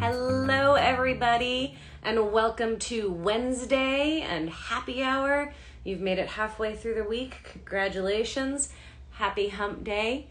Hello, everybody, and welcome to Wednesday and happy hour. You've made it halfway through the week. Congratulations. Happy hump day.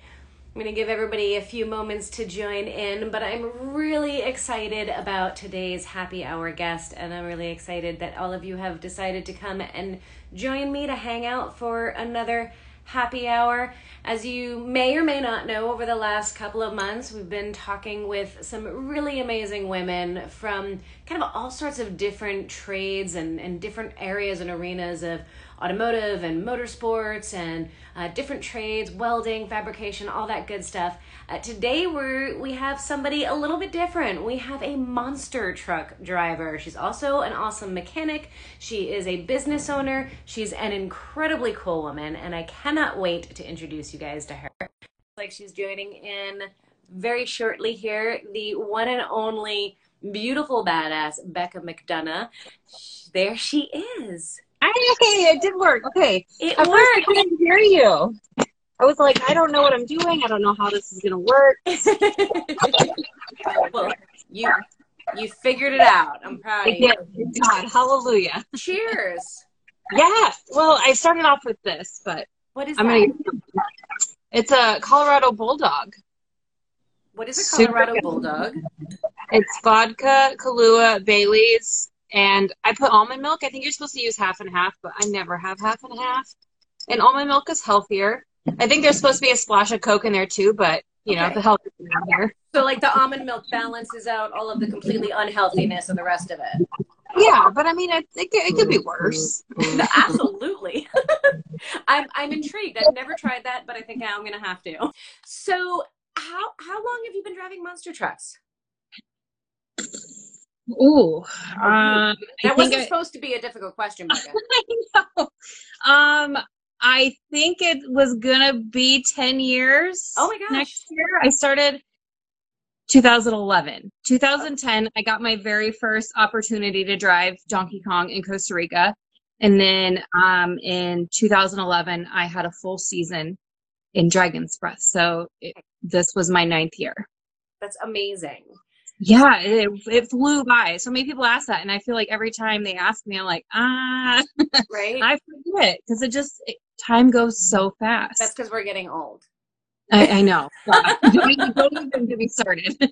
I'm going to give everybody a few moments to join in, but I'm really excited about today's happy hour guest, and I'm really excited that all of you have decided to come and join me to hang out for another happy hour. As you may or may not know, over the last couple of months, we've been talking with some really amazing women from kind of all sorts of different trades and, and different areas and arenas of automotive and motorsports and uh, different trades, welding, fabrication, all that good stuff. Uh, today we're we have somebody a little bit different. We have a monster truck driver. She's also an awesome mechanic. She is a business owner. She's an incredibly cool woman, and I cannot wait to introduce you guys to her. Like she's joining in very shortly here, the one and only beautiful badass Becca McDonough. There she is. Hey, it did work. Okay. It I worked. couldn't hear you. I was like, I don't know what I'm doing. I don't know how this is going to work. well, you you figured it out. I'm proud of you. God, hallelujah. Cheers. Yeah. Well, I started off with this, but What is I'm that? to. It's a Colorado Bulldog. What is a Super Colorado good. It's vodka, Kahlua, Bailey's, and I put almond milk. I think you're supposed to use half and half, but I never have half and half. And almond milk is healthier. I think there's supposed to be a splash of Coke in there too, but you know Okay. the health is here. So like the almond milk balances out all of the completely unhealthiness of the rest of it. Yeah, but I mean, it, it, could- it could be worse. No, absolutely. I'm I'm intrigued. I've never tried that, but I think I'm gonna have to. So how how long have you been driving monster trucks? Ooh, um, That wasn't I, supposed to be a difficult question. I know. Um, I think it was gonna be ten years. Oh my gosh. Next year, I started 2011. 2010, I got my very first opportunity to drive Donkey Kong in Costa Rica, and then um, in 2011, I had a full season in Dragon's Breath. So it, this was my ninth year. That's amazing. Yeah, it, it flew by. So many people ask that, and I feel like every time they ask me, I'm like, ah, Right? I forget because it just it, time goes so fast. That's because we're getting old. I, I know. Don't, don't even get me started.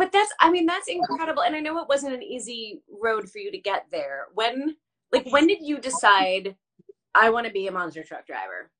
But that's I mean, that's incredible. And I know it wasn't an easy road for you to get there. When like when did you decide I want to be a monster truck driver?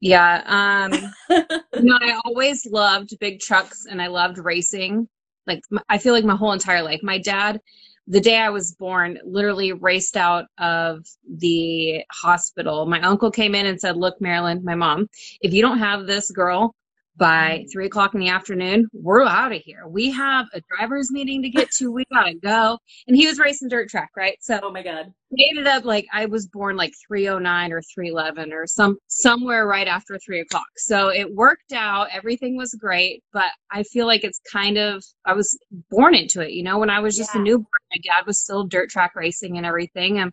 Yeah. Um, you know, I always loved big trucks, and I loved racing. Like I feel like my whole entire life. My dad, the day I was born, literally raced out of the hospital. My uncle came in and said, "Look, Marilyn, my mom, if you don't have this girl." By three o'clock in the afternoon, we're out of here. We have a driver's meeting to get to. We gotta go. And he was racing dirt track, right? So oh my god. it ended up like I was born like 309 or 311 or some somewhere right after three o'clock. So it worked out. Everything was great, but I feel like it's kind of I was born into it. You know, when I was just Yeah. a newborn, my dad was still dirt track racing and everything, and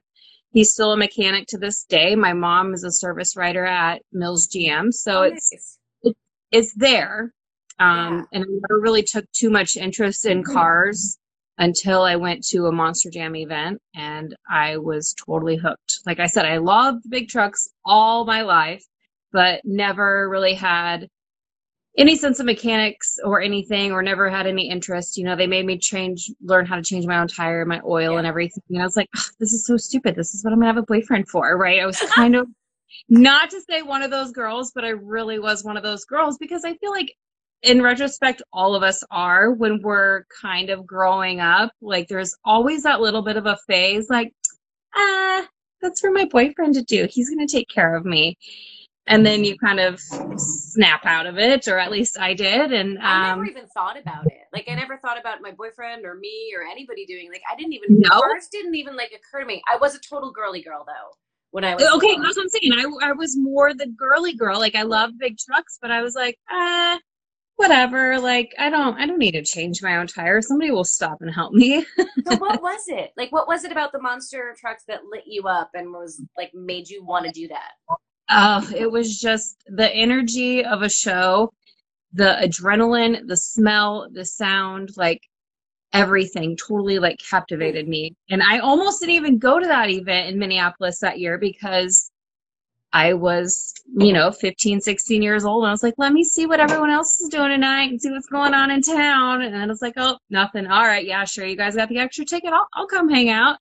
he's still a mechanic to this day. My mom is a service writer at Mills GM, so Oh, nice. it's there. Um, and I never really took too much interest in cars until I went to a Monster Jam event and I was totally hooked. Like I said, I loved big trucks all my life, but never really had any sense of mechanics or anything or never had any interest. You know, they made me change, learn how to change my own tire, my oil Yeah. and everything. And I was like, "Ugh, this is so stupid. This is what I'm gonna have a boyfriend for, right? I was kind of not to say one of those girls, but I really was one of those girls because I feel like in retrospect, all of us are when we're kind of growing up. Like there's always that little bit of a phase like, ah, that's for my boyfriend to do. He's going to take care of me. And then you kind of snap out of it, or at least I did. And I um, never even thought about it. Like I never thought about my boyfriend or me or anybody doing like I didn't even No? first didn't even like occur to me. I was a total girly girl though when I was okay, that's what I'm saying. I, I was more the girly girl. Like I loved big trucks, but I was like, ah, whatever. Like I don't, I don't need to change my own tire. Somebody will stop and help me. So what was it? Like what was it about the monster trucks that lit you up and was like made you want to do that? Oh, it was just the energy of a show the adrenaline, the smell, the sound, like everything totally like captivated me. And I almost didn't even go to that event in Minneapolis that year because I was, you know, 15, 16 years old. And I was like, let me see what everyone else is doing tonight and see what's going on in town. And I was like, oh, nothing. All right. Yeah, sure. You guys got the extra ticket. I'll, I'll come hang out.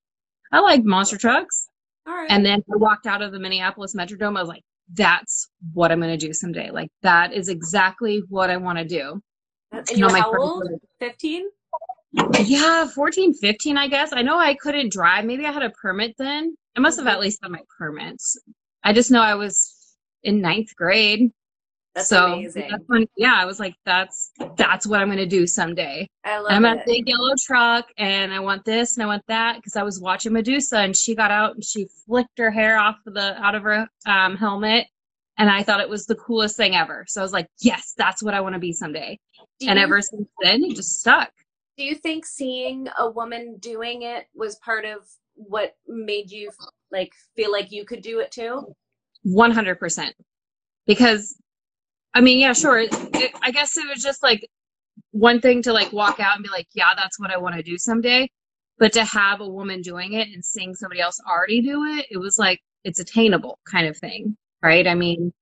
I like monster trucks. All right. And then I walked out of the Minneapolis Metrodome. I was like, that's what I'm going to do someday. Like, that is exactly what I want to do. and you were my how old? 15? Yeah, 14, 15, I guess. I know I couldn't drive. Maybe I had a permit then. I must have at least had my permits. I just know I was in ninth grade. That's so amazing. that's when, yeah, I was like, that's that's what I'm gonna do someday. I love I'm it. at a big yellow truck and I want this and I want that because I was watching Medusa and she got out and she flicked her hair off of the out of her um, helmet and I thought it was the coolest thing ever. So I was like, yes, that's what I want to be someday. do and ever since then, it just stuck. Do you think seeing a woman doing it was part of what made you like feel like you could do it too? 100% because i mean yeah sure it, it, i guess it was just like one thing to like walk out and be like yeah that's what i want to do someday. But to have a woman doing it and seeing somebody else already do it it was like it's attainable kind of thing right? I mean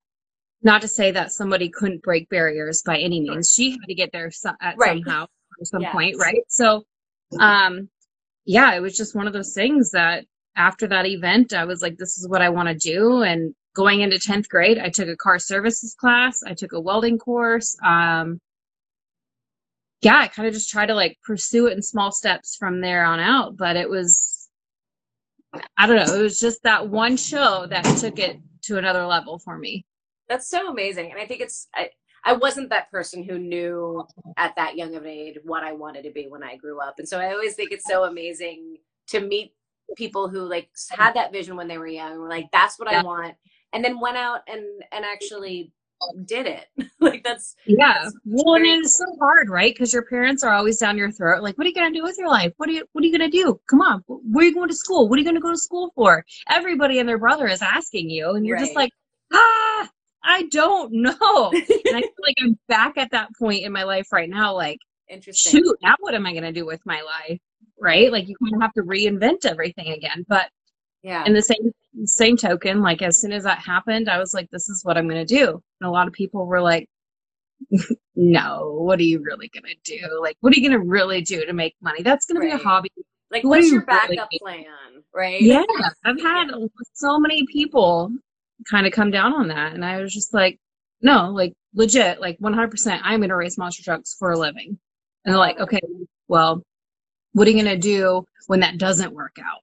not to say that somebody couldn't break barriers by any means. She had to get there so, at Right. somehow some Yeah. point right? So um yeah it was just one of those things that after that event i was like this is what i want to do. And going into 10th grade i took a car services class. I took a welding course. Um yeah i kind of just tried to like pursue it in small steps from there on out. But it was i don't know it was just that one show that took it to another level for me. That's so amazing. And I think it's I, I wasn't that person who knew at that young of an age what I wanted to be when I grew up. And so I always think it's so amazing to meet people who like had that vision when they were young were like, that's what Yeah. I want. And then went out and and actually did it. like that's yeah That's well and it's so hard right because your parents are always down your throat like what are you gonna do with your life what are you what are you gonna do come on where are you going to school what are you gonna go to school for everybody and their brother is asking you and you're just like i don't know and i feel like i'm back at that point in my life right now like interesting. shoot now what am i gonna do with my life right like you kind of have to reinvent everything again but Yeah. in the same same token like as soon as that happened i was like this is what i'm going to do and a lot of people were like no what are you really going to do like what are you going to really do to make money that's going to be a hobby like what what's your you really backup plan? Right? yeah i've had so many people kind of come down on that and i was just like no like legit like 100% i'm going to race monster trucks for a living and they're like okay well what are you going to do when that doesn't work out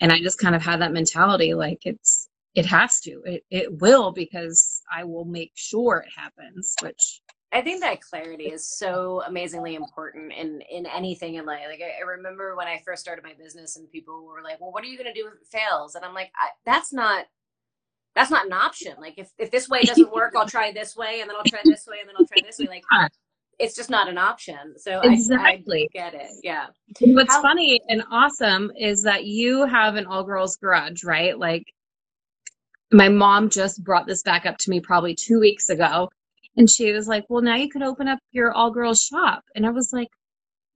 and i just kind of had that mentality like it's it has to it, it will because i will make sure it happens which I think that clarity is so amazingly important in in anything in life. Like I, I remember when I first started my business, and people were like, "Well, what are you going to do if it fails?" And I'm like, "That's not that's not an option. Like if if this way doesn't work, I'll try this way, and then I'll try this way, and then I'll try this way. Like it's just not an option. So I- Exactly. I, get it. Yeah. What's How- funny and awesome is that you have an all girls garage right like my mom just brought this back up to me probably two weeks ago and she was like well now you could open up your all girls shop and i was like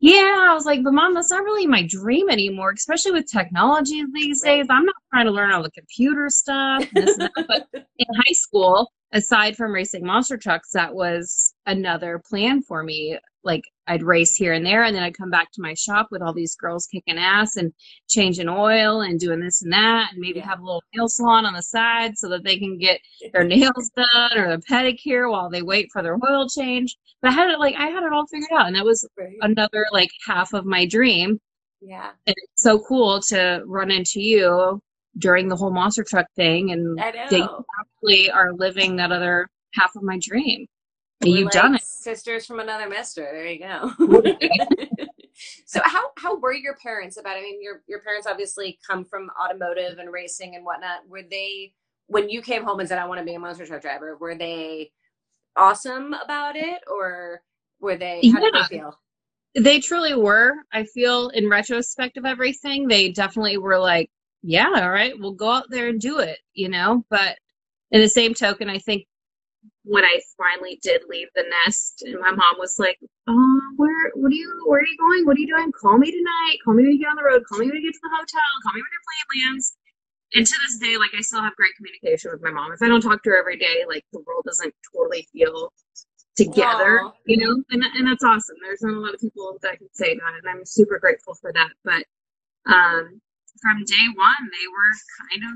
yeah i was like but mom that's not really my dream anymore especially with technology these days i'm not trying to learn all the computer stuff and this and that. but in high school aside from racing monster trucks that was another plan for me like i'd race here and there and then i'd come back to my shop with all these girls kicking ass and changing oil and doing this and that and maybe Yeah. have a little nail salon on the side so that they can get their nails done or their pedicure while they wait for their oil change but i had it like i had it all figured out and that was Right. another like half of my dream Yeah. and it's so cool to run into you during the whole monster truck thing and they actually are living that other half of my dream We're you've like done it Sisters from another mister. There you go. so how how were your parents about? I mean, your your parents obviously come from automotive and racing and whatnot. Were they when you came home and said, "I want to be a monster truck driver"? Were they awesome about it, or were they? How did Yeah. they feel? they truly were i feel in retrospect of everything they definitely were like yeah all right we'll go out there and do it you know but in the same token i think when I finally did leave the nest, and my mom was like, "Oh, where, what are you, where are you going? What are you doing? Call me tonight. Call me when you get on the road. Call me when you get to the hotel. Call me when your plane lands." And to this day, like I still have great communication with my mom. If I don't talk to her every day, like the world doesn't totally feel together, Aww. you know, and and that's awesome. There's not a lot of people that can say that, and I'm super grateful for that. But um, from day one, they were kind of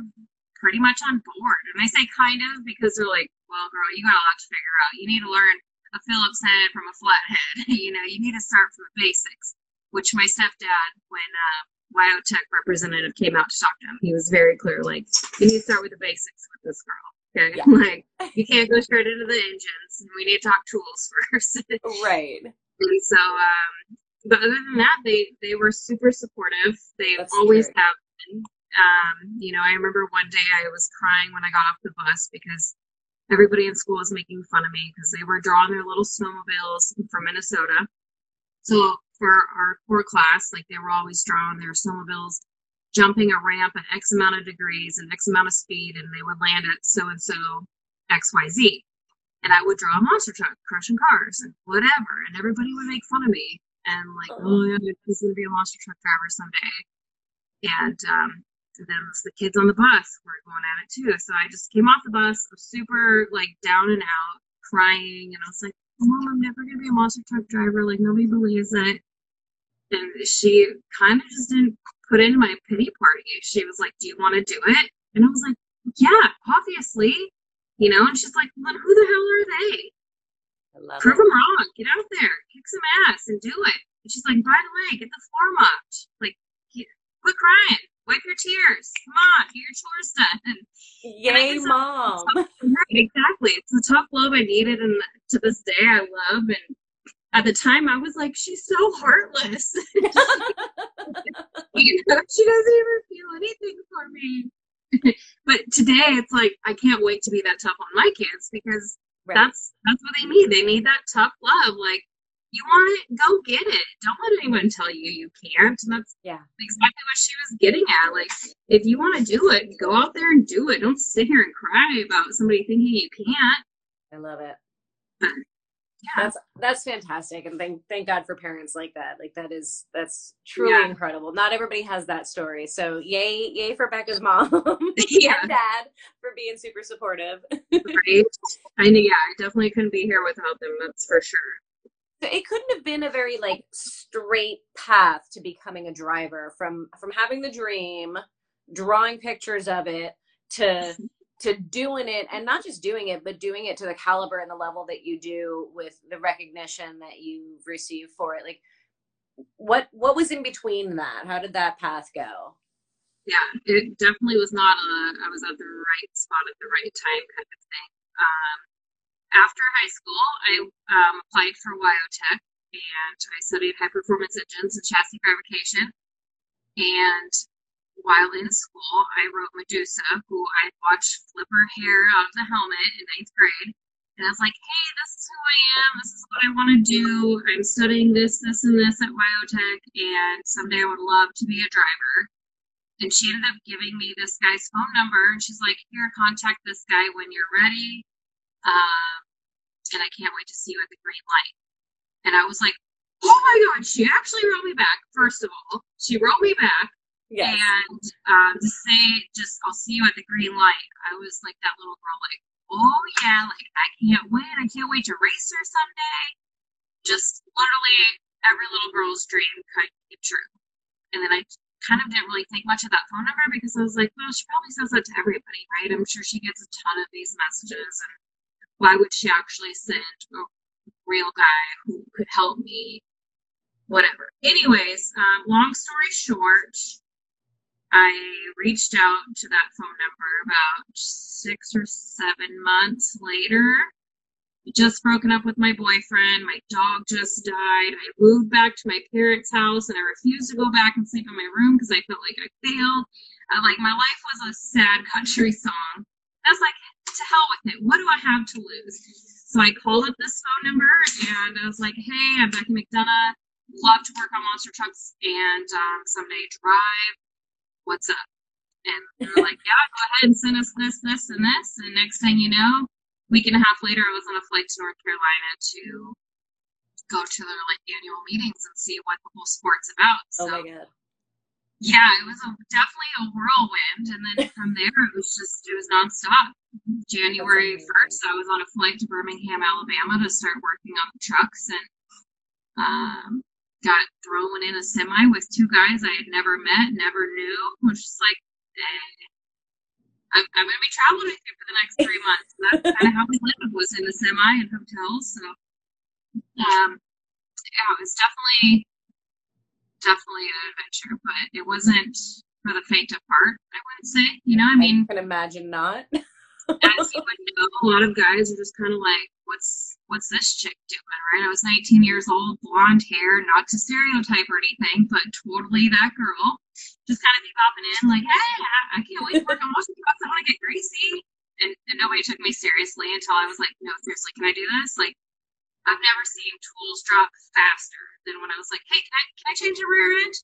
pretty much on board. And I say kind of because they're like, well, girl, you got a lot to figure out. You need to learn a Phillips head from a flathead. you know, you need to start from the basics, which my stepdad, when uh, WyoTech representative came out to talk to him, he was very clear, like, you need to start with the basics with this girl. Okay. Yeah. like, you can't go straight into the engines. We need to talk tools first. right. And so, um, but other than that, they, they were super supportive. They That's always true. have been. Um, you know, I remember one day I was crying when I got off the bus because everybody in school was making fun of me because they were drawing their little snowmobiles from Minnesota. So for our core class, like they were always drawing their snowmobiles, jumping a ramp at X amount of degrees and X amount of speed, and they would land at so and so XYZ. And I would draw a monster truck crushing cars and whatever, and everybody would make fun of me and like, oh yeah, he's gonna be a monster truck driver someday. And um, then the kids on the bus were going at it too. So I just came off the bus, super like down and out, crying, and I was like, Mom, I'm never gonna be a monster truck driver. Like nobody believes it. And she kind of just didn't put in my pity party. She was like, Do you want to do it? And I was like, Yeah, obviously. You know, and she's like, Well, then who the hell are they? Prove it. them wrong. Get out there, kick some ass, and do it. And she's like, By the way, get the floor mopped. Like, quit crying wipe your tears. Come on, get your chores done. Yay, mom. exactly. It's the tough love I needed, and to this day I love. And at the time, I was like, she's so heartless. you know, she doesn't even feel anything for me. but today, it's like I can't wait to be that tough on my kids because right. that's that's what they need. They need that tough love. Like you want it, go get it. Don't let anyone tell you you can't. And that's yeah exactly what she was getting at. Like, if you want to do it, go out there and do it. Don't sit here and cry about somebody thinking you can't. I love it. But, yeah. That's that's fantastic, and thank thank God for parents like that. Like that is that's truly yeah. incredible. Not everybody has that story, so yay yay for Becca's mom yeah. and dad for being super supportive. right, I know. Yeah, I definitely couldn't be here without them. That's for sure it couldn't have been a very like straight path to becoming a driver from from having the dream drawing pictures of it to mm-hmm. To doing it and not just doing it but doing it to the caliber and the level that you do with the recognition that you've received for it. Like what what was in between that? How did that path go? Yeah it definitely was not a i was at the right spot at the right time kind of thing. Um, after high school, I um, applied for WyoTech and I studied high performance engines and chassis fabrication. And while in school, I wrote Medusa, who I watched flip her hair out of the helmet in ninth grade. And I was like, hey, this is who I am. This is what I want to do. I'm studying this, this, and this at WyoTech. And someday I would love to be a driver. And she ended up giving me this guy's phone number. And she's like, here, contact this guy when you're ready. Um, and I can't wait to see you at the green light. And I was like, oh my God, she actually wrote me back, first of all. She wrote me back. Yes. And um, to say, just, I'll see you at the green light. I was like that little girl, like, oh yeah, like, I can't wait. I can't wait to race her someday. Just literally every little girl's dream kind of came true. And then I kind of didn't really think much of that phone number because I was like, well, she probably says that to everybody, right? I'm sure she gets a ton of these messages and why would she actually send a real guy who could help me? Whatever. Anyways, um, long story short, I reached out to that phone number about six or seven months later. Just broken up with my boyfriend. My dog just died. I moved back to my parents' house and I refused to go back and sleep in my room because I felt like I failed. Uh, like my life was a sad country song. I was like, to hell with it. What do I have to lose? So I called up this phone number and I was like, hey, I'm Becky McDonough. Love to work on monster trucks and um, someday drive. What's up? And they're like, yeah, go ahead and send us this, this, and this. And next thing you know, week and a half later, I was on a flight to North Carolina to go to their like annual meetings and see what the whole sport's about. So, oh my god. Yeah, it was a, definitely a whirlwind, and then from there it was just it was nonstop. January first, I was on a flight to Birmingham, Alabama, to start working on the trucks, and um, got thrown in a semi with two guys I had never met, never knew. I was just like, I'm, I'm going to be traveling with you for the next three months. And that's kind of how we lived was in the semi and hotels. So, um, yeah, it was definitely, definitely an adventure, but it wasn't for the faint of heart. I wouldn't say. You know, I mean, I can imagine not. as you would know, a lot of guys are just kind of like, "What's what's this chick doing?" Right? I was 19 years old, blonde hair, not to stereotype or anything, but totally that girl just kind of be popping in like, hey, I can't wait to work on trucks. I want to get greasy. And, and nobody took me seriously until I was like, no, seriously, can I do this? Like, I've never seen tools drop faster than when I was like, hey, can I, can I change the rear end?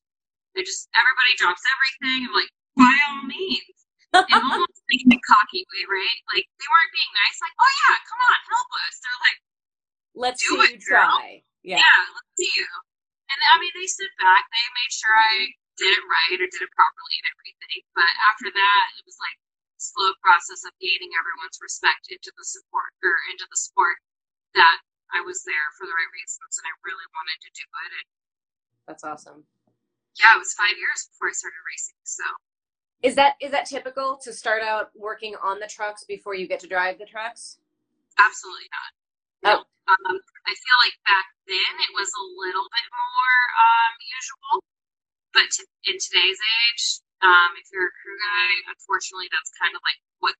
They just, everybody drops everything. I'm like, by all means. and almost like in a cocky way, right? Like, they weren't being nice, like, oh yeah, come on, help us. They're like, let's do see it, you try. Yeah. yeah, let's see you. And I mean, they stood back. They made sure I did it right or did it properly and everything. But after that, it was like slow process of gaining everyone's respect into the support or into the sport that I was there for the right reasons and I really wanted to do it. And That's awesome. Yeah, it was five years before I started racing. So is that is that typical to start out working on the trucks before you get to drive the trucks? Absolutely not. No. Oh. Um, I feel like back then it was a little bit more um, usual but to, in today's age, um, if you're a crew guy, unfortunately, that's kind of like what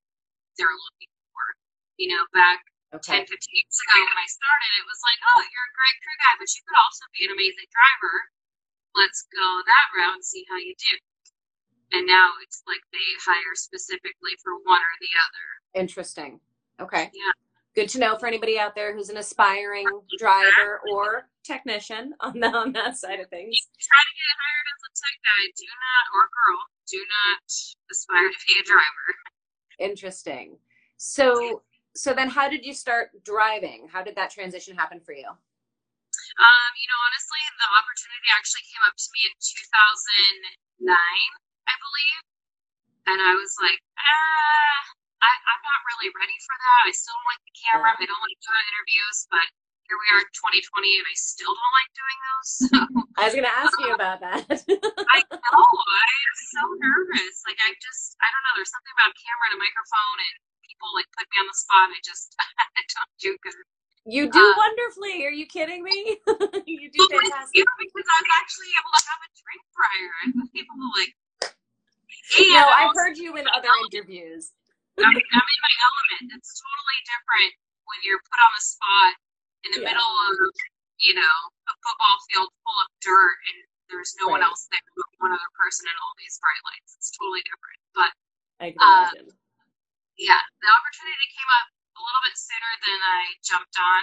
they're looking for. You know, back okay. 10, 15 years ago when I started, it was like, oh, you're a great crew guy, but you could also be an amazing driver. Let's go that route and see how you do. And now it's like they hire specifically for one or the other. Interesting. Okay. Yeah good to know for anybody out there who's an aspiring driver or technician on the, on that side of things. Try to get hired as a tech guy. Do not, or girl, do not aspire to be a driver. Interesting. So, so then, how did you start driving? How did that transition happen for you? Um, you know, honestly, the opportunity actually came up to me in 2009, I believe, and I was like, ah I, am not really ready for that. I still don't like the camera. I don't like doing interviews, but here we are in 2020 and I still don't like doing those. So. I was going to ask you about that. I know. I am so nervous. Like, I just, I don't know. There's something about camera and a microphone and people like put me on the spot. I just, I don't do good. You do um, wonderfully. Are you kidding me? you do fantastic. You know, because I'm actually able to have a drink prior. I'm able to like. no, I've heard you in other interviews. I'm, I'm in my element. It's totally different when you're put on the spot in the yeah. middle of, you know, a football field full of dirt and there's no right. one else there but one other person and all these bright lights. It's totally different. But uh. Yeah, the opportunity came up a little bit sooner than I jumped on.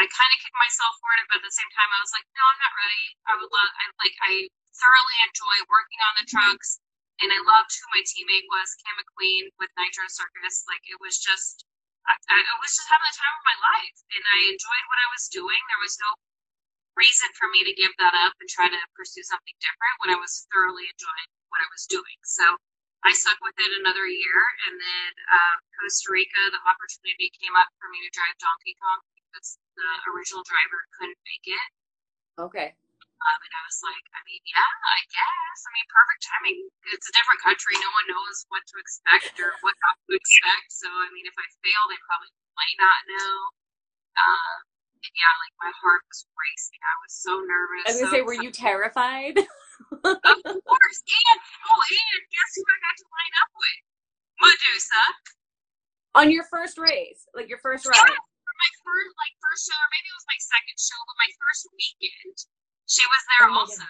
I kind of kicked myself for it, but at the same time, I was like, no, I'm not ready. I would love, I like, I thoroughly enjoy working on the trucks and I loved who my teammate was, Cam McQueen with Nitro Circus. Like it was just, I, I was just having the time of my life, and I enjoyed what I was doing. There was no reason for me to give that up and try to pursue something different when I was thoroughly enjoying what I was doing. So I stuck with it another year, and then uh, Costa Rica, the opportunity came up for me to drive Donkey Kong because the original driver couldn't make it. Okay. Um, and I was like, I mean, yeah, I guess. I mean, perfect timing. It's a different country. No one knows what to expect or what not to expect. So, I mean, if I fail, they probably might not know. Um, and yeah, like my heart was racing. I was so nervous. I was gonna so say, were you terrified? of course. And oh, and guess who I got to line up with? Medusa. On your first race, like your first ride. Yeah, my first, like first show, or maybe it was my second show, but my first weekend she was there oh also.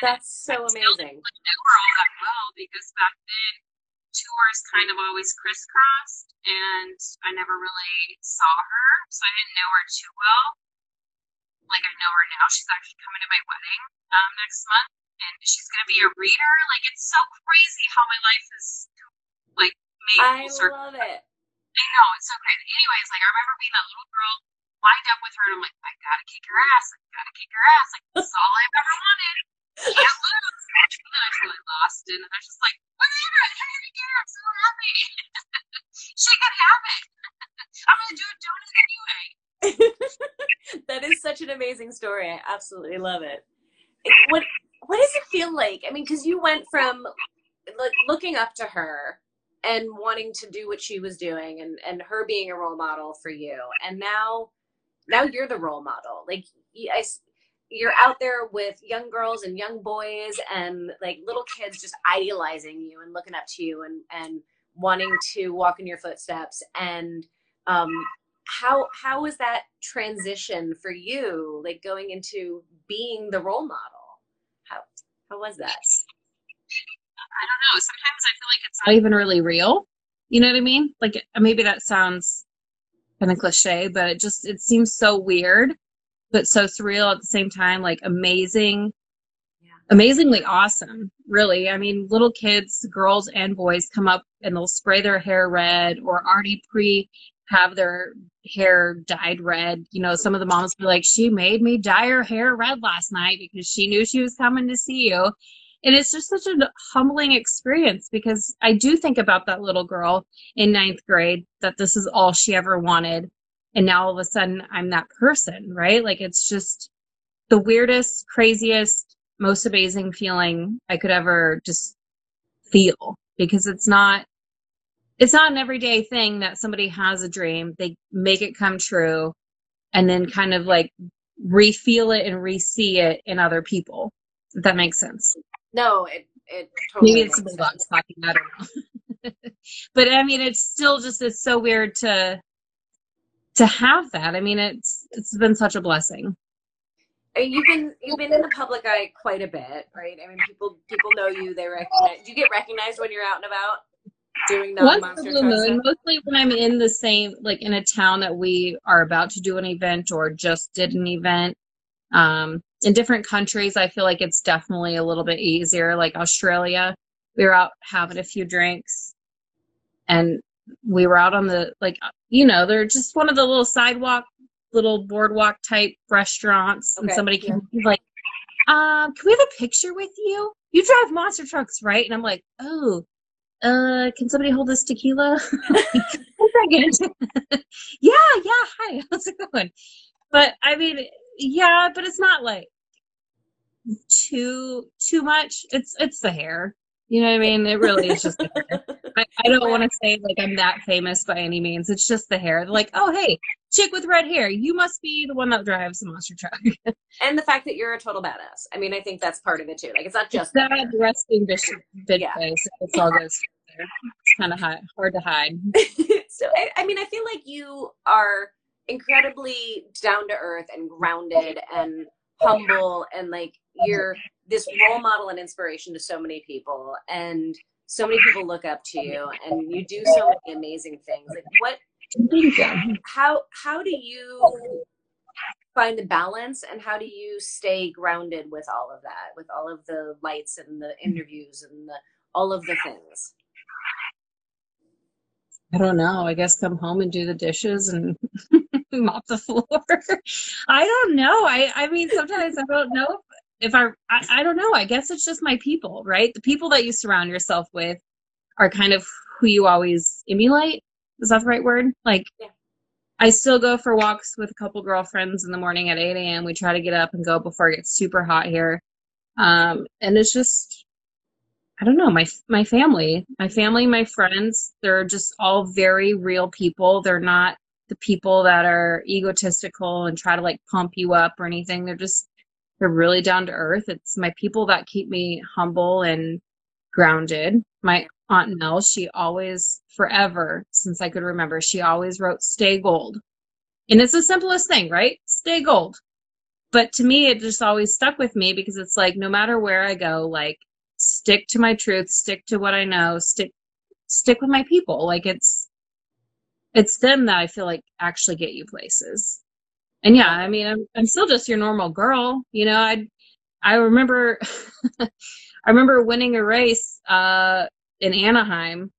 That's so amazing. I knew her all that well because back then tours kind of always crisscrossed and I never really saw her, so I didn't know her too well. Like I know her now. She's actually coming to my wedding um, next month and she's gonna be a reader. Like it's so crazy how my life is like made I love it. I know, it's so crazy. Anyways, like I remember being that little girl lined up with her and I'm like, I gotta kick her ass. I gotta kick her ass. Like this is all I've ever wanted. Can't lose. And then I really lost and I was just like, whatever, I had to get her. I'm so happy. she can have it. I'm gonna do a donut anyway. that is such an amazing story. I absolutely love it. What what does it feel like? I mean, because you went from like looking up to her and wanting to do what she was doing and and her being a role model for you and now now you're the role model like I, you're out there with young girls and young boys and like little kids just idealizing you and looking up to you and and wanting to walk in your footsteps and um how how was that transition for you like going into being the role model how how was that I don't know. Sometimes I feel like it's not even really real. You know what I mean? Like maybe that sounds kind of cliche, but it just it seems so weird, but so surreal at the same time. Like amazing, yeah. amazingly awesome. Really, I mean, little kids, girls and boys, come up and they'll spray their hair red or already pre have their hair dyed red. You know, some of the moms be like, "She made me dye her hair red last night because she knew she was coming to see you." And it's just such a humbling experience because I do think about that little girl in ninth grade that this is all she ever wanted. And now all of a sudden I'm that person, right? Like it's just the weirdest, craziest, most amazing feeling I could ever just feel because it's not, it's not an everyday thing that somebody has a dream, they make it come true and then kind of like re-feel it and re-see it in other people. If that makes sense. No, it it totally maybe it's the bulldogs talking. I don't know. but I mean, it's still just it's so weird to to have that. I mean, it's it's been such a blessing. You've been you've been in the public eye quite a bit, right? I mean, people people know you. They recognize. Do you get recognized when you're out and about doing the monster blue moon, Mostly when I'm in the same like in a town that we are about to do an event or just did an event. Um, in different countries, I feel like it's definitely a little bit easier. Like Australia, we were out having a few drinks and we were out on the, like, you know, they're just one of the little sidewalk, little boardwalk type restaurants. Okay. And somebody came yeah. like, um, can we have a picture with you? You drive monster trucks, right? And I'm like, oh, uh, can somebody hold this tequila? yeah, yeah, hi, how's it going? But I mean, yeah, but it's not like too too much. It's it's the hair. You know what I mean? It really is just the hair. I, I don't want to say like I'm that famous by any means. It's just the hair. They're like, oh hey, chick with red hair, you must be the one that drives the monster truck. and the fact that you're a total badass. I mean, I think that's part of it too. Like it's not just that resting bitch, bitch yeah. face. It's all goes there. It's kind of hard to hide. so I, I mean, I feel like you are incredibly down to earth and grounded and humble and like you're this role model and inspiration to so many people and so many people look up to you and you do so many amazing things. Like what how how do you find the balance and how do you stay grounded with all of that with all of the lights and the interviews and the all of the things I don't know. I guess come home and do the dishes and mop the floor. I don't know. I I mean sometimes I don't know if, if I, I I don't know. I guess it's just my people, right? The people that you surround yourself with are kind of who you always emulate. Is that the right word? Like yeah. I still go for walks with a couple girlfriends in the morning at 8 a.m. We try to get up and go before it gets super hot here. Um, and it's just I don't know, my my family, my family, my friends, they're just all very real people. They're not the people that are egotistical and try to like pump you up or anything. They're just they're really down to earth. It's my people that keep me humble and grounded. My aunt Nell, she always forever since I could remember, she always wrote stay gold. And it's the simplest thing, right? Stay gold. But to me, it just always stuck with me because it's like no matter where I go, like stick to my truth, stick to what I know, stick stick with my people. Like it's it's them that I feel like actually get you places. And yeah, I mean, I'm I'm still just your normal girl, you know. I I remember I remember winning a race uh in Anaheim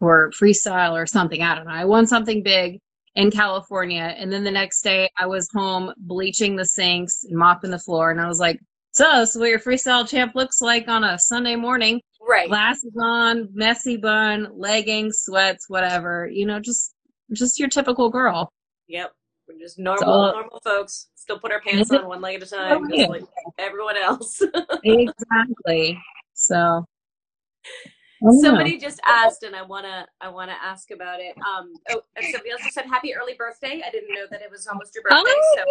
or freestyle or something. I don't know. I won something big in California. And then the next day I was home bleaching the sinks and mopping the floor. And I was like, so so what your freestyle champ looks like on a Sunday morning. Right. Glasses on, messy bun, leggings, sweats, whatever. You know, just just your typical girl. Yep. We're just normal, normal folks. Still put our pants on one leg at a oh, time, oh, just like everyone else. exactly. So Somebody just asked, and I wanna I wanna ask about it. Um, oh, and somebody else said happy early birthday. I didn't know that it was almost your birthday. Oh, so.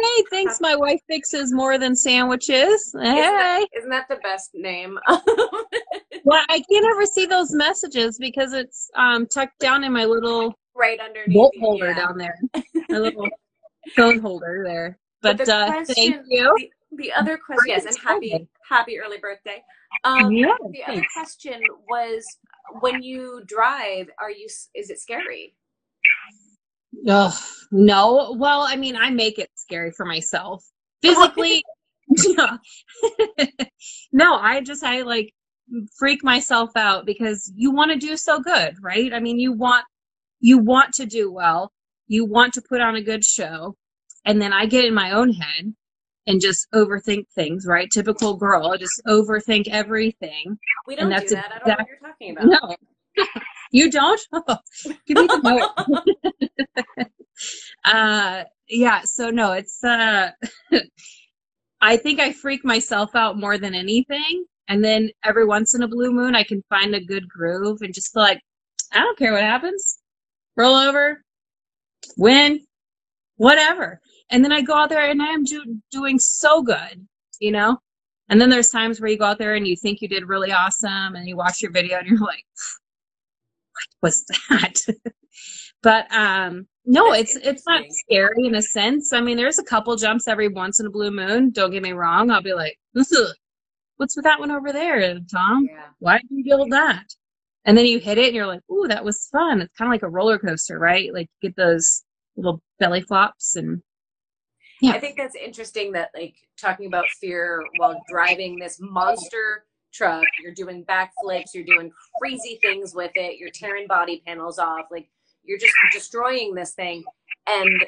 Hey, thanks. My wife fixes more than sandwiches. Hey, isn't that, isn't that the best name? well, I can't ever see those messages because it's um tucked down in my little right underneath bolt holder yeah. down there, my little phone holder there. But, but uh, question, thank you. The, the other question, yes, and happy happy early birthday. Um, yeah, the thanks. other question was, when you drive, are you is it scary? Oh no. Well, I mean, I make it scary for myself physically. no, I just I like freak myself out because you want to do so good, right? I mean, you want you want to do well, you want to put on a good show, and then I get in my own head and just overthink things, right? Typical girl, just overthink everything. We don't and that's do that. Exact- I don't know what you're talking about. No. you don't? Oh, give me the uh yeah, so no, it's uh I think I freak myself out more than anything. And then every once in a blue moon I can find a good groove and just feel like, I don't care what happens. Roll over, win, whatever and then I go out there and I am do- doing so good, you know? And then there's times where you go out there and you think you did really awesome and you watch your video and you're like, what was that? but um no, it's it's not scary in a sense. I mean, there's a couple jumps every once in a blue moon. Don't get me wrong. I'll be like, what's with that one over there, Tom? Yeah. Why did you build that? And then you hit it and you're like, ooh, that was fun. It's kind of like a roller coaster, right? Like you get those little belly flops and yeah. I think that's interesting that like talking about fear while driving this monster truck, you're doing backflips, you're doing crazy things with it, you're tearing body panels off, like you're just destroying this thing. And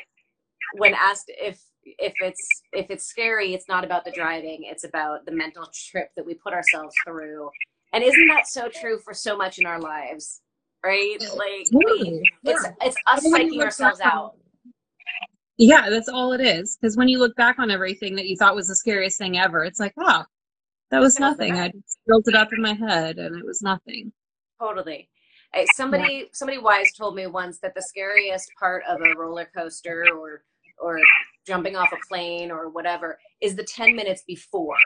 when asked if if it's if it's scary, it's not about the driving, it's about the mental trip that we put ourselves through. And isn't that so true for so much in our lives? Right? Like we, it's it's us psyching ourselves out yeah, that's all it is. Because when you look back on everything that you thought was the scariest thing ever, it's like, oh, that was nothing. I just built it up in my head, and it was nothing. Totally. Somebody somebody wise told me once that the scariest part of a roller coaster or or jumping off a plane or whatever is the 10 minutes before.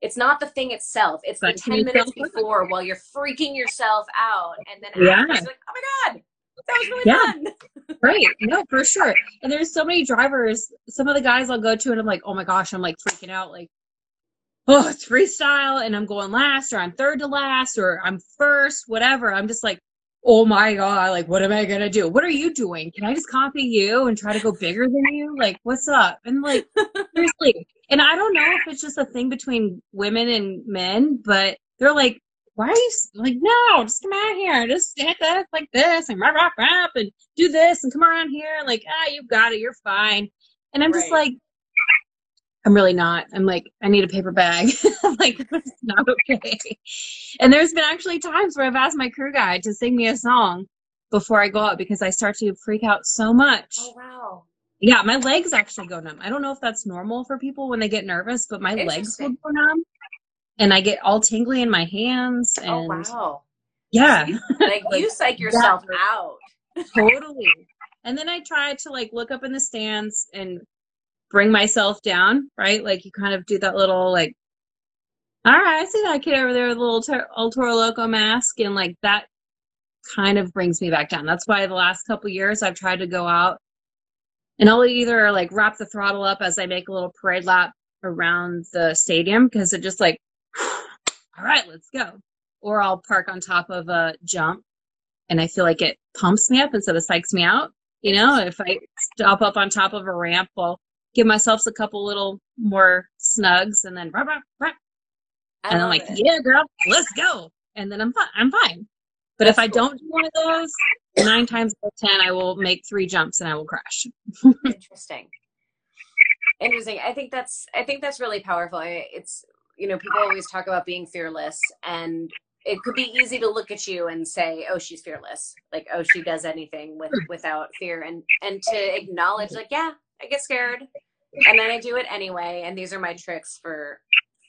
It's not the thing itself. It's the 10 minutes before while you're freaking yourself out and then yeah. like, "Oh my god, that was really yeah. fun. right. No, for sure. And there's so many drivers. Some of the guys I'll go to and I'm like, oh my gosh, I'm like freaking out. Like, oh, it's freestyle and I'm going last or I'm third to last or I'm first, whatever. I'm just like, oh my God, like, what am I going to do? What are you doing? Can I just copy you and try to go bigger than you? Like, what's up? And like, seriously. And I don't know if it's just a thing between women and men, but they're like, why are you like, no, just come out here, just hit this like this and rap, rap, rap, and do this and come around here. And like, ah, you got it, you're fine. And I'm right. just like, I'm really not. I'm like, I need a paper bag. like, it's not okay. And there's been actually times where I've asked my crew guy to sing me a song before I go out because I start to freak out so much. Oh, wow. Yeah, my legs actually go numb. I don't know if that's normal for people when they get nervous, but my legs will go numb and I get all tingly in my hands. Oh, and, oh wow! Yeah, like, like you psych yourself yeah. out. totally. And then I try to like look up in the stands and bring myself down, right? Like you kind of do that little like, all right, I see that kid over there with a little ter- El Toro Loco mask, and like that kind of brings me back down. That's why the last couple years I've tried to go out and I'll either like wrap the throttle up as I make a little parade lap around the stadium because it just like all right, let's go. Or I'll park on top of a jump and I feel like it pumps me up instead of psychs me out. You know, if I stop up on top of a ramp, I'll give myself a couple little more snugs and then rah, rah, rah. and I'm like, it. yeah, girl, let's go. And then I'm fine. I'm fine. But That's if I cool. don't do one of those, nine times out of ten, I will make three jumps and I will crash. Interesting. Interesting. I think that's I think that's really powerful. It's you know people always talk about being fearless, and it could be easy to look at you and say, "Oh, she's fearless," like, "Oh, she does anything with hmm. without fear," and and to acknowledge, like, yeah, I get scared, and then I do it anyway, and these are my tricks for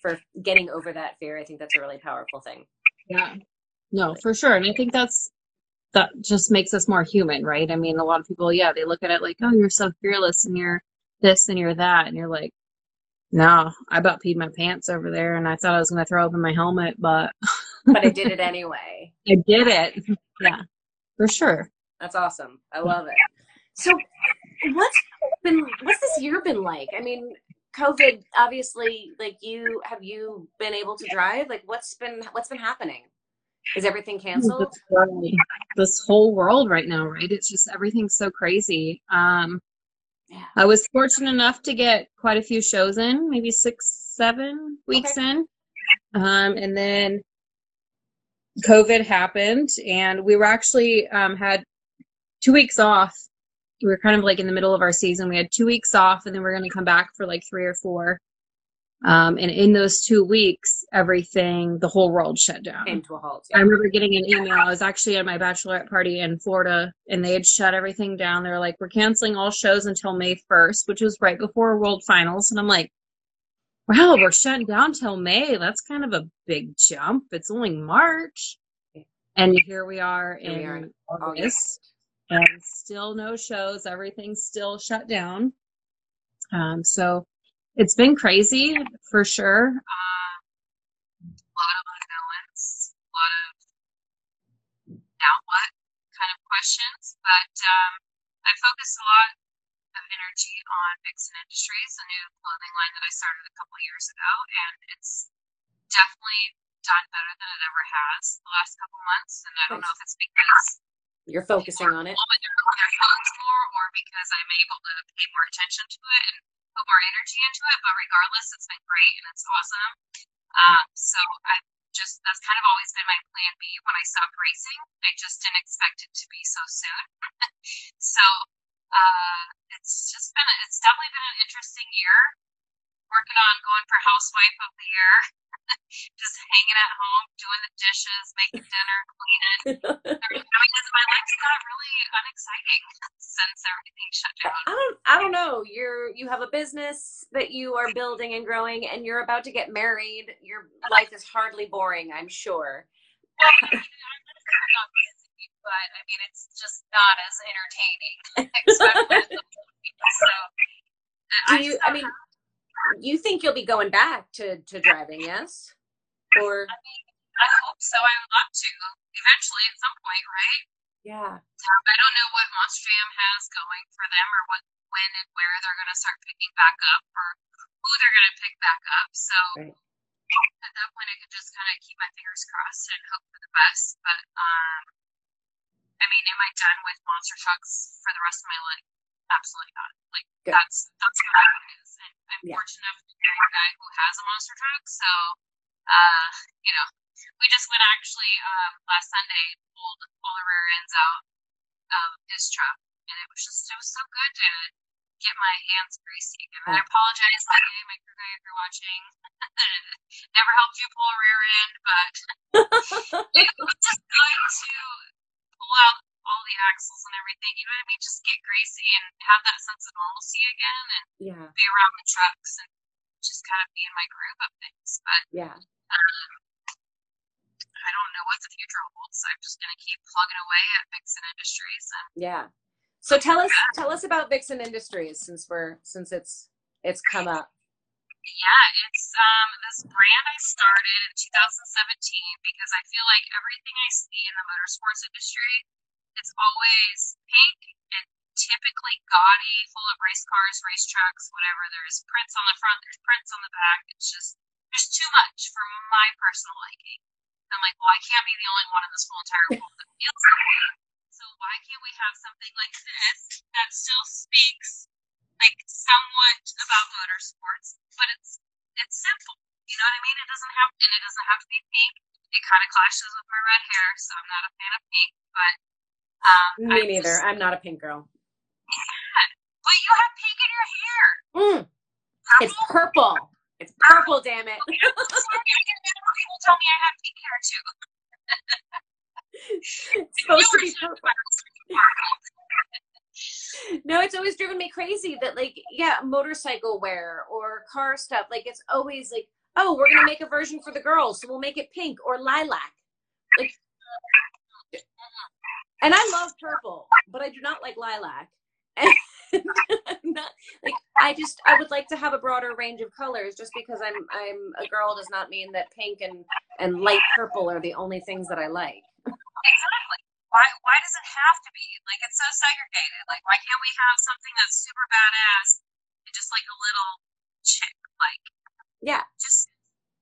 for getting over that fear. I think that's a really powerful thing. Yeah. No, for sure, and I think that's that just makes us more human, right? I mean, a lot of people, yeah, they look at it like, "Oh, you're so fearless," and you're this and you're that, and you're like, no, I about peed my pants over there, and I thought I was going to throw open my helmet, but but I did it anyway. I did it. Yeah, for sure. That's awesome. I love it. So, what's been what's this year been like? I mean, COVID obviously. Like, you have you been able to drive? Like, what's been what's been happening? Is everything canceled? This whole world right now, right? It's just everything's so crazy. Um, yeah. I was fortunate enough to get quite a few shows in, maybe six, seven weeks okay. in. Um, and then COVID happened, and we were actually um, had two weeks off. We were kind of like in the middle of our season. We had two weeks off, and then we are going to come back for like three or four. Um, and in those two weeks, everything, the whole world shut down. Came to a halt. Yeah. I remember getting an email. I was actually at my bachelorette party in Florida, and they had shut everything down. They were like, "We're canceling all shows until May 1st," which was right before World Finals. And I'm like, "Wow, we're shutting down till May. That's kind of a big jump. It's only March." And here we are here in we are August, and still no shows. Everything's still shut down. Um, so it's been crazy for sure. Uh, a lot of unknowns, a lot of now what kind of questions, but um, I focus a lot of energy on Vixen Industries, a new clothing line that I started a couple years ago, and it's definitely done better than it ever has the last couple months. And I don't know if it's because you're focusing on it, more, or because I'm able to pay more attention to it and put more energy into it. But regardless, it's been great and it's awesome. Um, so I just that's kind of always been my plan B when I stopped racing. I just didn't expect it to be so soon. so uh, it's just been it's definitely been an interesting year. Working on going for housewife of the year. just hanging at home, doing the dishes, making dinner, cleaning. I mean, my life's got really unexciting since everything shut down. I don't, I don't know. You're, you have a business that you are building and growing, and you're about to get married. Your life is hardly boring, I'm sure. Well, I mean, I'm busy, but I mean, it's just not as entertaining. so, do you? I mean, you think you'll be going back to, to driving, yes? Or I mean, I hope so. I would love to eventually at some point, right? Yeah. I don't know what Monster Jam has going for them or what when and where they're going to start picking back up or who they're going to pick back up. So right. at that point, I could just kind of keep my fingers crossed and hope for the best. But um, I mean, am I done with monster trucks for the rest of my life? Absolutely not. Like Good. that's that's what I is. I'm yeah. fortunate enough to marry a guy who has a monster truck, so uh, you know, we just went actually um, last Sunday pulled all the rear ends out of his truck, and it was just it was so good to get my hands greasy. And I apologize, today, my crew guy, if you're watching. Never helped you pull a rear end, but it was just good to pull out all the axles and everything. You know what I mean? Just get greasy and have that sense of normalcy again, and yeah. be around the trucks and just kind of be in my groove of things. But yeah. Um, I don't know what the future holds. I'm just going to keep plugging away at Vixen Industries. And yeah. So tell us tell us about Vixen Industries since we're since it's it's come up. Yeah, it's um this brand I started in 2017 because I feel like everything I see in the motorsports industry, it's always pink and typically gaudy, full of race cars, race trucks, whatever. There's prints on the front, there's prints on the back. It's just there's too much for my personal liking. I'm like, well, I can't be the only one in this whole entire world that feels that way. So why can't we have something like this that still speaks like somewhat about motorsports, but it's it's simple. You know what I mean? It doesn't have and it doesn't have to be pink. it kind of clashes with my red hair, so I'm not a fan of pink. But um, me I'm neither. Just, I'm not a pink girl. But you have pink in your hair. Mm. It's purple. It's purple. Damn it. Okay, people tell me I have pink hair too. it's supposed to be purple. no, it's always driven me crazy that like yeah, motorcycle wear or car stuff. Like it's always like, oh, we're gonna make a version for the girls, so we'll make it pink or lilac. Like and I love purple, but I do not like lilac. not, like I just I would like to have a broader range of colors just because I'm I'm a girl does not mean that pink and and light purple are the only things that I like. Exactly. Why why does it have to be? Like it's so segregated. Like why can't we have something that's super badass and just like a little chick? Like yeah. Just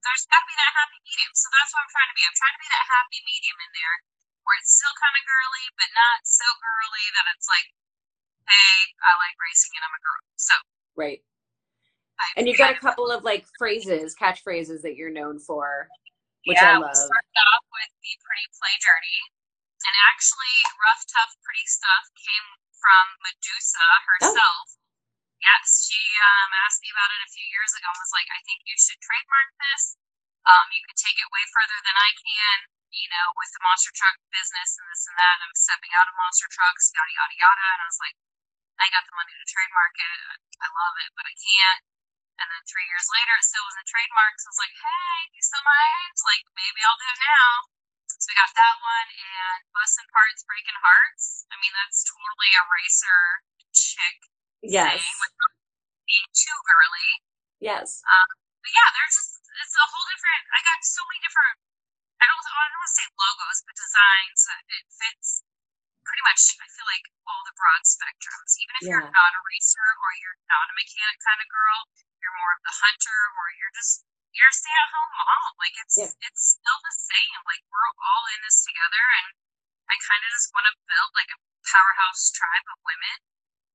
there's gotta be that happy medium. So that's what I'm trying to be. I'm trying to be that happy medium in there where it's still kind of girly, but not so girly that it's like, hey, I like racing and I'm a girl. So right. I, and you've got a couple of like phrases, catchphrases that you're known for, which yeah, I love. We started off with "Be Pretty, Play Dirty," and actually, "Rough, Tough, Pretty Stuff" came from Madusa herself. Oh. Yes, she um, asked me about it a few years ago and was like, "I think you should trademark this. Um, you could take it way further than I can." You know, with the monster truck business and this and that, and I'm stepping out of monster trucks, yada yada yada. And I was like, I got the money to trademark it. I love it, but I can't. And then three years later, it still wasn't trademarked. So I was like, hey, you still mind? Like, maybe I'll do it now. So we got that one, and Bussin' Parts, Breaking Hearts. I mean, that's totally a racer chick yes. thing without being too girly. Yes. Um, but yeah, there's just, it's a whole different, I got so many different I don't, I don't want to say logos, but designs. Uh, it fits pretty much, I feel like, all the broad spectrums. Even if yeah. you're not a racer or you're not a mechanic kind of girl, you're more of the hunter or you're just, you're a stay at home mom. Like, it's, yeah. it's still the same. Like, we're all in this together. And I kind of just want to build like a powerhouse tribe of women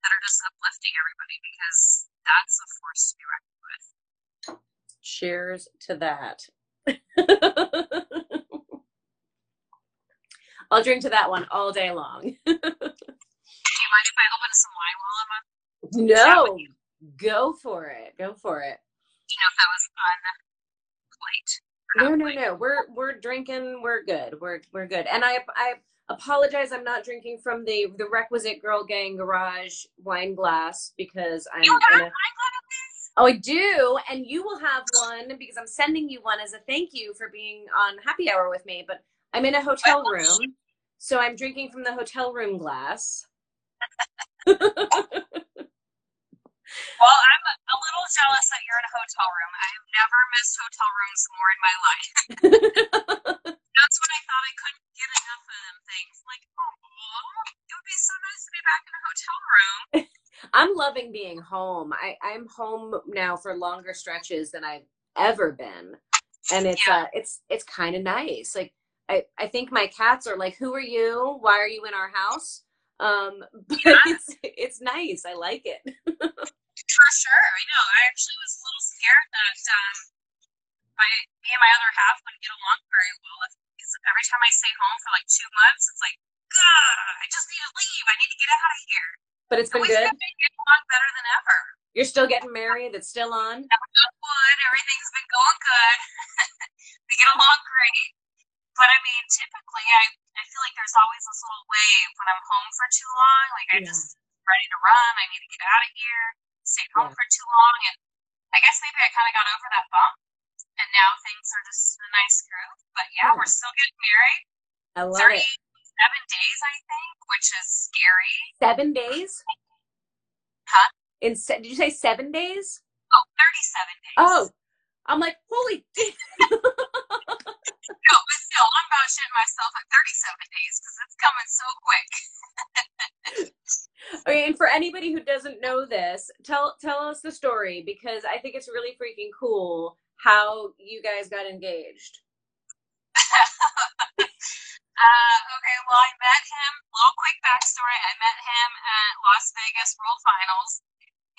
that are just uplifting everybody because that's a force to be reckoned with. Cheers to that. I'll drink to that one all day long. Do you mind if I open some wine while I'm on? No, go for it. Go for it. Do you know if that was on the plate? No, no, no. We're we're drinking. We're good. We're we're good. And I I apologize. I'm not drinking from the the requisite girl gang garage wine glass because I'm you in a. Oh, I do, and you will have one because I'm sending you one as a thank you for being on happy hour with me. But I'm in a hotel room, so I'm drinking from the hotel room glass. well, I'm a little jealous that you're in a hotel room. I have never missed hotel rooms more in my life. That's when I thought I couldn't get enough of them things. Like, oh, it would be so nice to be back in a hotel room. I'm loving being home. I, I'm home now for longer stretches than I've ever been. And it's yeah. uh it's it's kind of nice. Like I, I think my cats are like, Who are you? Why are you in our house? Um but yeah. it's it's nice. I like it. for sure. I know. I actually was a little scared that um my me and my other half wouldn't get along very well because every time I stay home for like two months, it's like, God, I just need to leave. I need to get out of here. But it's been good. Get along better than ever. You're still getting married. It's still on. Good. Everything's been going good. we get along great. But I mean, typically, I I feel like there's always this little wave when I'm home for too long. Like yeah. just ready to run. I need to get out of here. Stay home yeah. for too long, and I guess maybe I kind of got over that bump, and now things are just a nice groove. But yeah, we're still getting married. I love 30, it seven days, I think, which is scary. Seven days? Huh? In se- did you say seven days? Oh, 37 days. Oh, I'm like, holy. no, but still, I'm about to shit myself at 37 days because it's coming so quick. okay, and for anybody who doesn't know this, tell tell us the story because I think it's really freaking cool how you guys got engaged. Uh, okay, well, I met him. Little quick backstory: I met him at Las Vegas World Finals,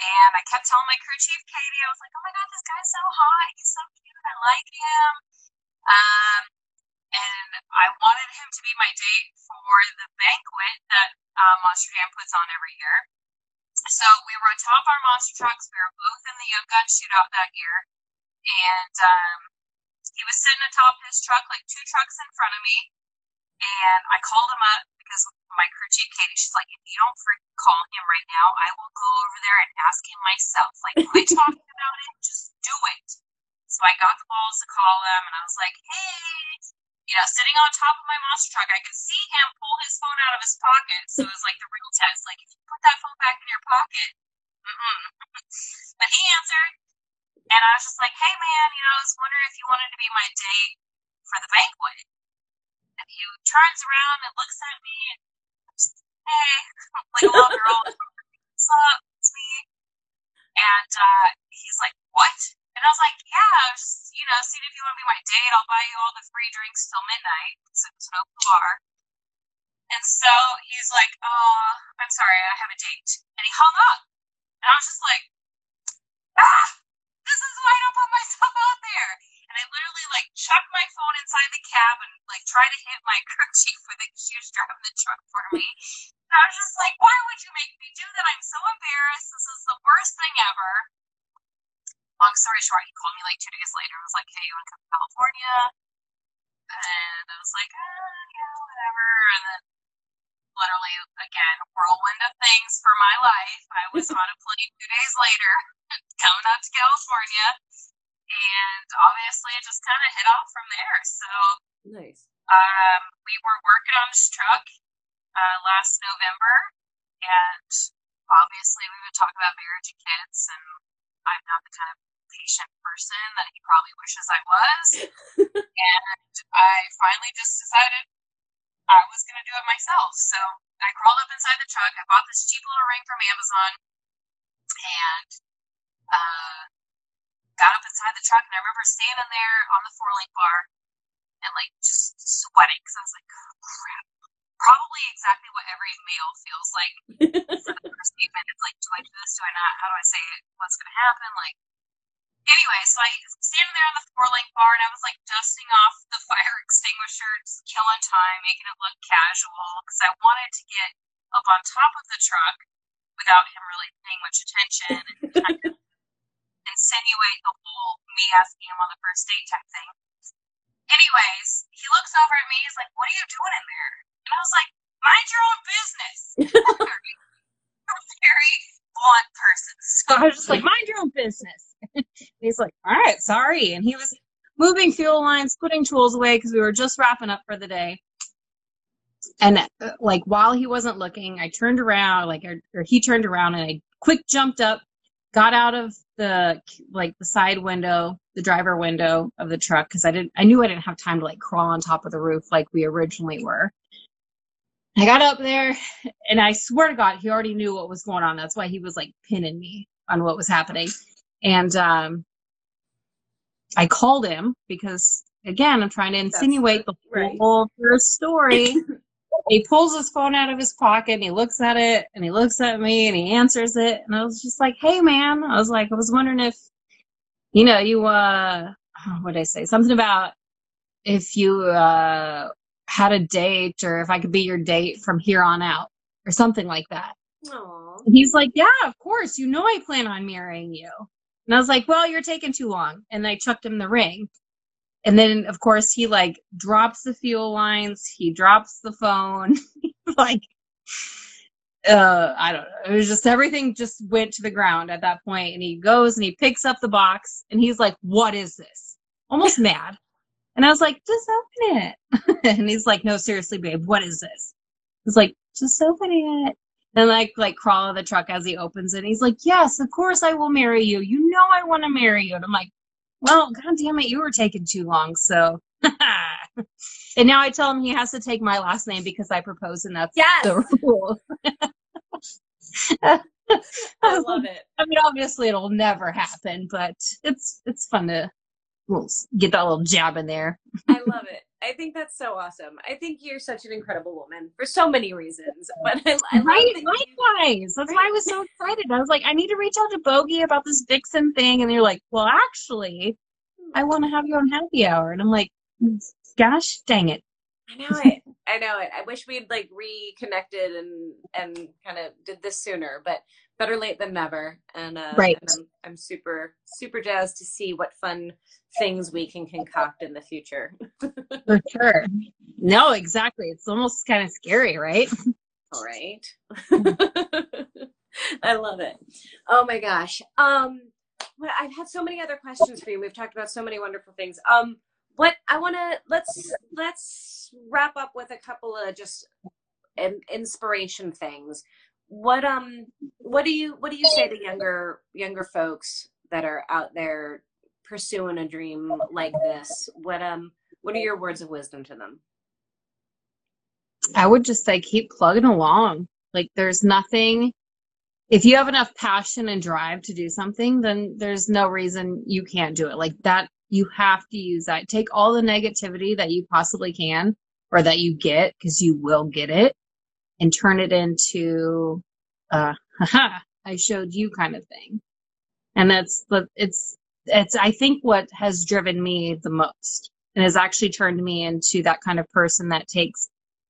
and I kept telling my crew chief Katie, I was like, "Oh my god, this guy's so hot. He's so cute. I like him." Um, and I wanted him to be my date for the banquet that uh, Monster Jam puts on every year. So we were atop our monster trucks. We were both in the Young Gun shootout that year, and um, he was sitting atop his truck, like two trucks in front of me. And I called him up because my crew chief Katie, she's like, if you don't freaking call him right now, I will go over there and ask him myself. Like, quit talking about it, just do it. So I got the balls to call him, and I was like, hey, you know, sitting on top of my monster truck, I could see him pull his phone out of his pocket. So it was like the real test. Like, if you put that phone back in your pocket, but he answered, and I was just like, hey, man, you know, I was wondering if you wanted to be my date for the banquet. And he turns around and looks at me and just, hey, like a girl, what's up? It's me. And uh, he's like, what? And I was like, yeah, I was just, you know, seeing if you want to be my date, I'll buy you all the free drinks till midnight. So it's an open bar. And so he's like, oh, I'm sorry, I have a date. And he hung up. And I was just like, ah, this is why I don't put myself out there. And I literally like chucked my phone inside the cab and like tried to hit my crew chief with it she was driving the truck for me. And I was just like, why would you make me do that? I'm so embarrassed. This is the worst thing ever. Long story short, he called me like two days later and was like, hey, you want to come to California? And I was like, ah, yeah, whatever. And then literally, again, whirlwind of things for my life. I was on a plane two days later coming out to California. And obviously, it just kind of hit off from there. So, nice. Um, we were working on this truck uh, last November, and obviously, we would talk about marriage and kids. And I'm not the kind of patient person that he probably wishes I was. and I finally just decided I was going to do it myself. So I crawled up inside the truck. I bought this cheap little ring from Amazon and uh, got up inside the truck. And I remember standing there on the four link bar and like just sweating because I was like, oh, crap. Probably exactly what every male feels like for the first statement. It's like, do I do this? Do I not? How do I say it? What's going to happen? Like, anyway, so I standing there on the four link bar and I was like dusting off the fire extinguisher, just killing time, making it look casual because I wanted to get up on top of the truck without him really paying much attention and kind of insinuate the whole me asking him on the first date type thing. Anyways, he looks over at me. He's like, "What are you doing in there?" And I was like, "Mind your own business." very blunt person. So I was just like, "Mind your own business." he's like, "All right, sorry." And he was moving fuel lines, putting tools away because we were just wrapping up for the day. And uh, like while he wasn't looking, I turned around, like or, or he turned around, and I quick jumped up, got out of the like the side window, the driver window of the truck because I didn't I knew I didn't have time to like crawl on top of the roof like we originally were. I got up there and I swear to God, he already knew what was going on. That's why he was like pinning me on what was happening. And um I called him because again, I'm trying to insinuate the, whole right. first story. he pulls his phone out of his pocket and he looks at it and he looks at me and he answers it and I was just like, "Hey, man," I was like, I was wondering if, you know, you uh, what did I say? Something about if you uh had a date or if I could be your date from here on out or something like that. Aww. He's like, "Yeah, of course. You know, I plan on marrying you." And I was like, "Well, you're taking too long." And I chucked him the ring and then of course he like drops the fuel lines he drops the phone like uh i don't know. It was just everything just went to the ground at that point and he goes and he picks up the box and he's like what is this? Almost mad. And i was like just open it. And he's like no seriously babe what is this? He's like just open it. And like like crawl out of the truck as he opens it he's like yes of course i will marry you. You know i want to marry you. And i'm like well, god damn it, you were taking too long. So, and now I tell him he has to take my last name because I proposed, and that's yes! the rule. I love it. I mean, obviously, it'll never happen, but it's it's fun to get that little jab in there. I love it. I think that's so awesome. I think you're such an incredible woman for so many reasons. But I, I right, likewise. That's why I was so excited. I was like, I need to reach out to Bogi about this Vixen thing, and you're like, well, actually, I want to have you on happy hour, and I'm like, Gosh dang it. I know it. I know it. I wish we'd like reconnected and and kind of did this sooner, but better late than never. And uh, right, and I'm, I'm super super jazzed to see what fun things we can concoct in the future. For sure. No, exactly. It's almost kind of scary, right? All right. I love it. Oh my gosh. Um, well, I've had so many other questions for you. We've talked about so many wonderful things. Um, what I want to let's let's wrap up with a couple of just inspiration things. What um what do you what do you say to younger younger folks that are out there pursuing a dream like this? What um what are your words of wisdom to them? I would just say keep plugging along. Like there's nothing if you have enough passion and drive to do something, then there's no reason you can't do it. Like that you have to use that. Take all the negativity that you possibly can or that you get because you will get it and turn it into uh haha, I showed you kind of thing. And that's the it's it's I think what has driven me the most and has actually turned me into that kind of person that takes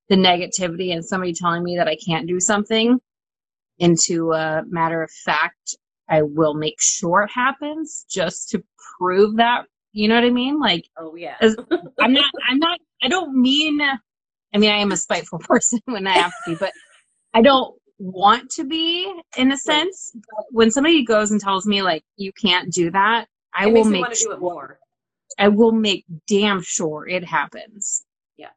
the negativity and somebody telling me that I can't do something into a matter of fact I will make sure it happens just to prove that you know what I mean? Like, oh yeah. I'm not. I'm not. I don't mean. I mean, I am a spiteful person when I have to be, but I don't want to be in a sense. But when somebody goes and tells me like you can't do that, I it will make sure. I will make damn sure it happens. Yeah.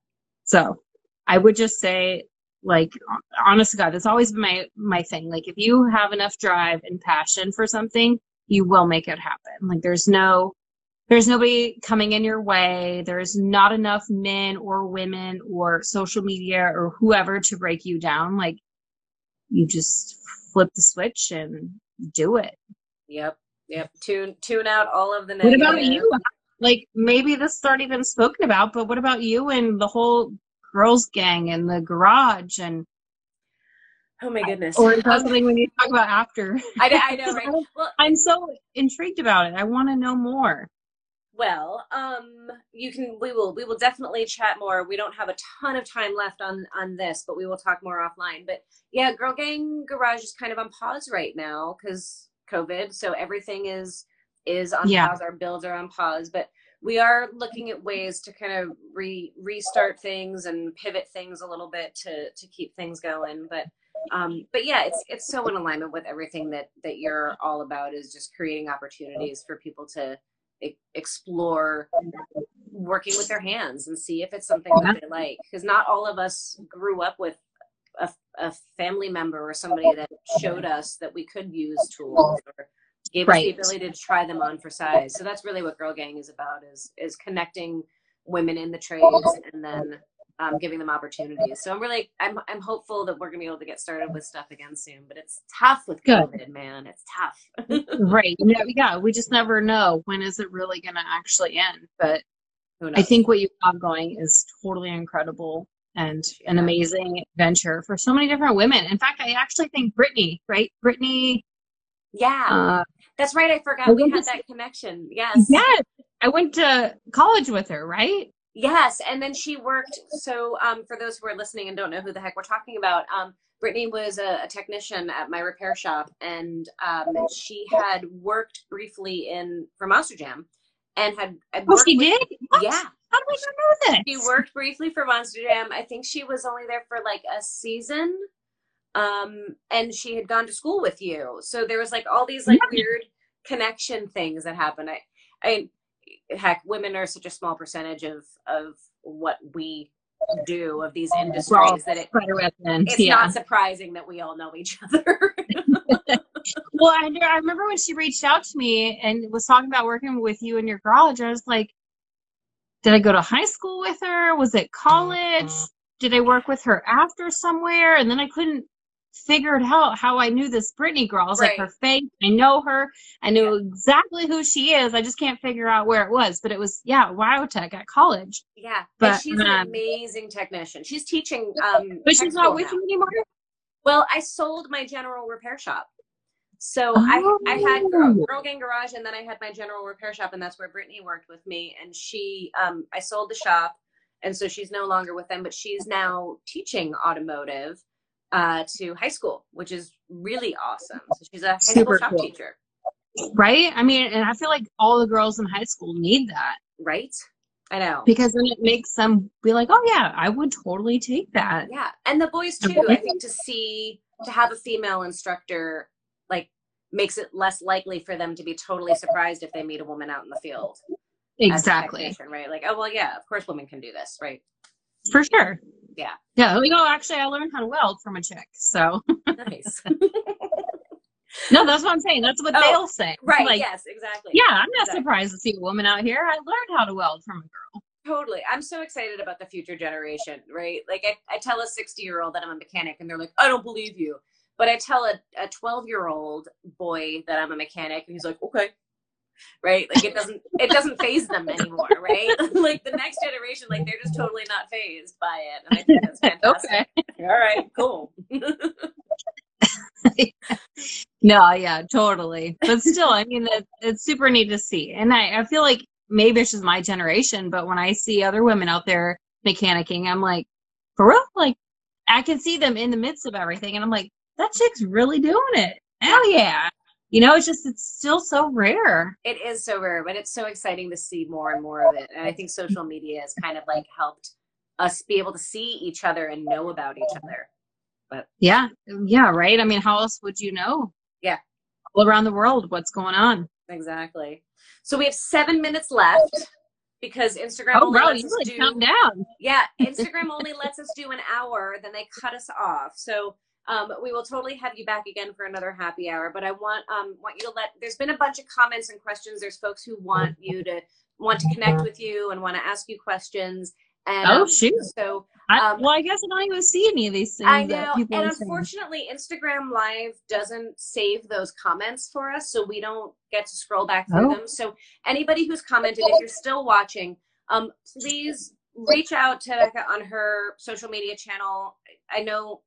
So I would just say, like, honest to God, that's always been my my thing. Like, if you have enough drive and passion for something, you will make it happen. Like, there's no there's nobody coming in your way. There's not enough men or women or social media or whoever to break you down. Like you just flip the switch and do it. Yep. Yep. Tune tune out all of the negative. What about you? Like maybe this is already been spoken about, but what about you and the whole girls gang and the garage and Oh my goodness. Or is that um, something we need to talk about after? I, I know, right? Well, I'm so intrigued about it. I want to know more. Well, um, you can. We will. We will definitely chat more. We don't have a ton of time left on on this, but we will talk more offline. But yeah, Girl Gang Garage is kind of on pause right now because COVID. So everything is is on yeah. pause. Our builds are on pause, but we are looking at ways to kind of re restart things and pivot things a little bit to to keep things going. But um, but yeah, it's it's so in alignment with everything that that you're all about is just creating opportunities for people to explore working with their hands and see if it's something that they like. Because not all of us grew up with a, a, family member or somebody that showed us that we could use tools or gave right. us the ability to try them on for size. So that's really what girl gang is about is is connecting women in the trades and then um, giving them opportunities. So I'm really, I'm, I'm hopeful that we're gonna be able to get started with stuff again soon. But it's tough with Good. COVID, man. It's tough. right. Yeah, yeah. We just never know when is it really gonna actually end. But I think what you have going is totally incredible and yeah. an amazing adventure for so many different women. In fact, I actually think Brittany, right? Brittany. Yeah, uh, that's right. I forgot I we had to, that connection. Yes. Yes. I went to college with her, right? Yes, and then she worked. So, um, for those who are listening and don't know who the heck we're talking about, um, Brittany was a, a technician at my repair shop, and um, she had worked briefly in for Monster Jam, and had. had oh, she with, did. What? Yeah. How do we not know this? She worked briefly for Monster Jam. I think she was only there for like a season, um, and she had gone to school with you. So there was like all these like yeah. weird connection things that happened. I, I heck, women are such a small percentage of of what we do of these industries that it, it's yeah. not surprising that we all know each other. well, I, I remember when she reached out to me and was talking about working with you in your garage. I was like, did I go to high school with her? Was it college? Mm-hmm. Did I work with her after somewhere? And then I couldn't figured out how I knew this Brittany girl. I was right. like, her face, I know her. I knew yeah. exactly who she is. I just can't figure out where it was. But it was, yeah, Wyotech at college. Yeah. But and she's um, an amazing technician. She's teaching. Um, but she's not with now. you anymore? Well, I sold my general repair shop. So I, I had girl, Oh. girl Gang Garage, and then I had my general repair shop, and that's where Brittany worked with me. And she, um, I sold the shop, and so she's no longer with them, but she's now teaching automotive uh, to high school, which is really awesome. So she's a high Super school shop cool. teacher, Right? I mean, and I feel like all the girls in high school need that right? I know. because then it makes them be like, oh, yeah, I would totally take that. Yeah, and the boys too. I think to see to have a female instructor like makes it less likely for them to be totally surprised if they meet a woman out in the field. Exactly. right? Like, oh well, yeah, of course women can do this, right? For sure. Yeah. Yeah. Like, oh, actually, I learned how to weld from a chick. So, Nice. no, that's what I'm saying. That's what Oh, they'll say. right? Like, yes, exactly. yeah, I'm not Exactly. surprised to see a woman out here. I learned how to weld from a girl. Totally. I'm so excited about the future generation, right? Like I, I tell a 60 year old that I'm a mechanic and they're like, I don't believe you. But I tell a, a 12 year old boy that I'm a mechanic and he's like, okay. Right? Like it doesn't it doesn't phase them anymore, right? like the next generation, like they're just totally not phased by it. And I think that's fantastic. Okay. All right, cool. No, yeah, totally. But still, I mean, it, it's super neat to see. And I, I feel like maybe it's just my generation, but when I see other women out there mechanicking, I'm like, for real? Like, I can see them in the midst of everything, and I'm like, that chick's really doing it. Hell yeah. You know, it's just, it's still so rare. It is so rare, but it's so exciting to see more and more of it. And I think social media has kind of like helped us be able to see each other and know about each other. But yeah. Yeah, right? I mean, how else would you know? Yeah. All around the world, what's going on? Exactly. So we have seven minutes left because Instagram Oh, only bro, lets you us really do. down. Yeah, Instagram only lets us do an hour, then they cut us off. So um, we will totally have you back again for another happy hour. But I want um, want you to let. There's been a bunch of comments and questions. There's folks who want you to want to connect with you and want to ask you questions. And Oh, um, shoot. So I, Um, well, I guess I don't even see any of these things. I know, and are saying. unfortunately, Instagram Live doesn't save those comments for us, so we don't get to scroll back through Oh. them. So anybody who's commented, if you're still watching, um, please reach out to Becca on her social media channel. I know,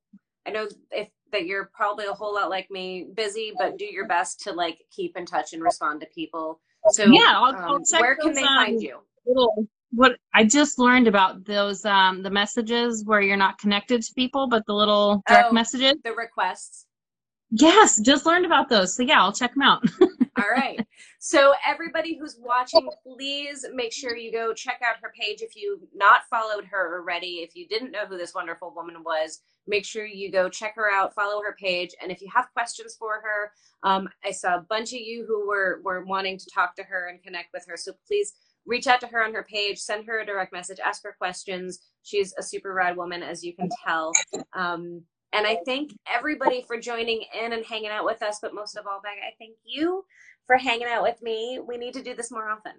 I know if that you're probably a whole lot like me, busy, but do your best to like keep in touch and respond to people. So Yeah, I'll- I'll um, check where can they um, find you? little what I just learned about those um the messages where you're not connected to people, but the little direct Oh. messages. The requests. Yes, just learned about those. So yeah, I'll check them out. All right. So everybody who's watching, please make sure you go check out her page. If you've not followed her already, if you didn't know who this wonderful woman was, make sure you go check her out, follow her page, and if you have questions for her, um, I saw a bunch of you who were were wanting to talk to her and connect with her. So please reach out to her on her page, send her a direct message, ask her questions. She's a super rad woman, as you can tell. Um, and I thank everybody for joining in and hanging out with us. But most of all, Becca, I thank you for hanging out with me. We need to do this more often.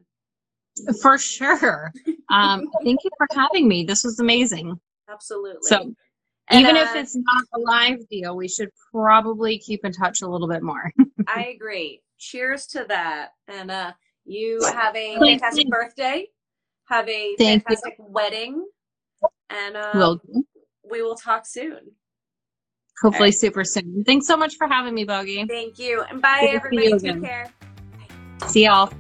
For sure. Um, thank you for having me. This was amazing. Absolutely. So And, even uh, if it's not a live deal, we should probably keep in touch a little bit more. I agree. Cheers to that. And uh, you have a fantastic you. birthday. Have a Thank you. fantastic wedding. And uh, Will we will talk soon. hopefully right. super soon. Thanks so much for having me, Bogi. Thank you. And bye, Good everybody. Take care. See y'all.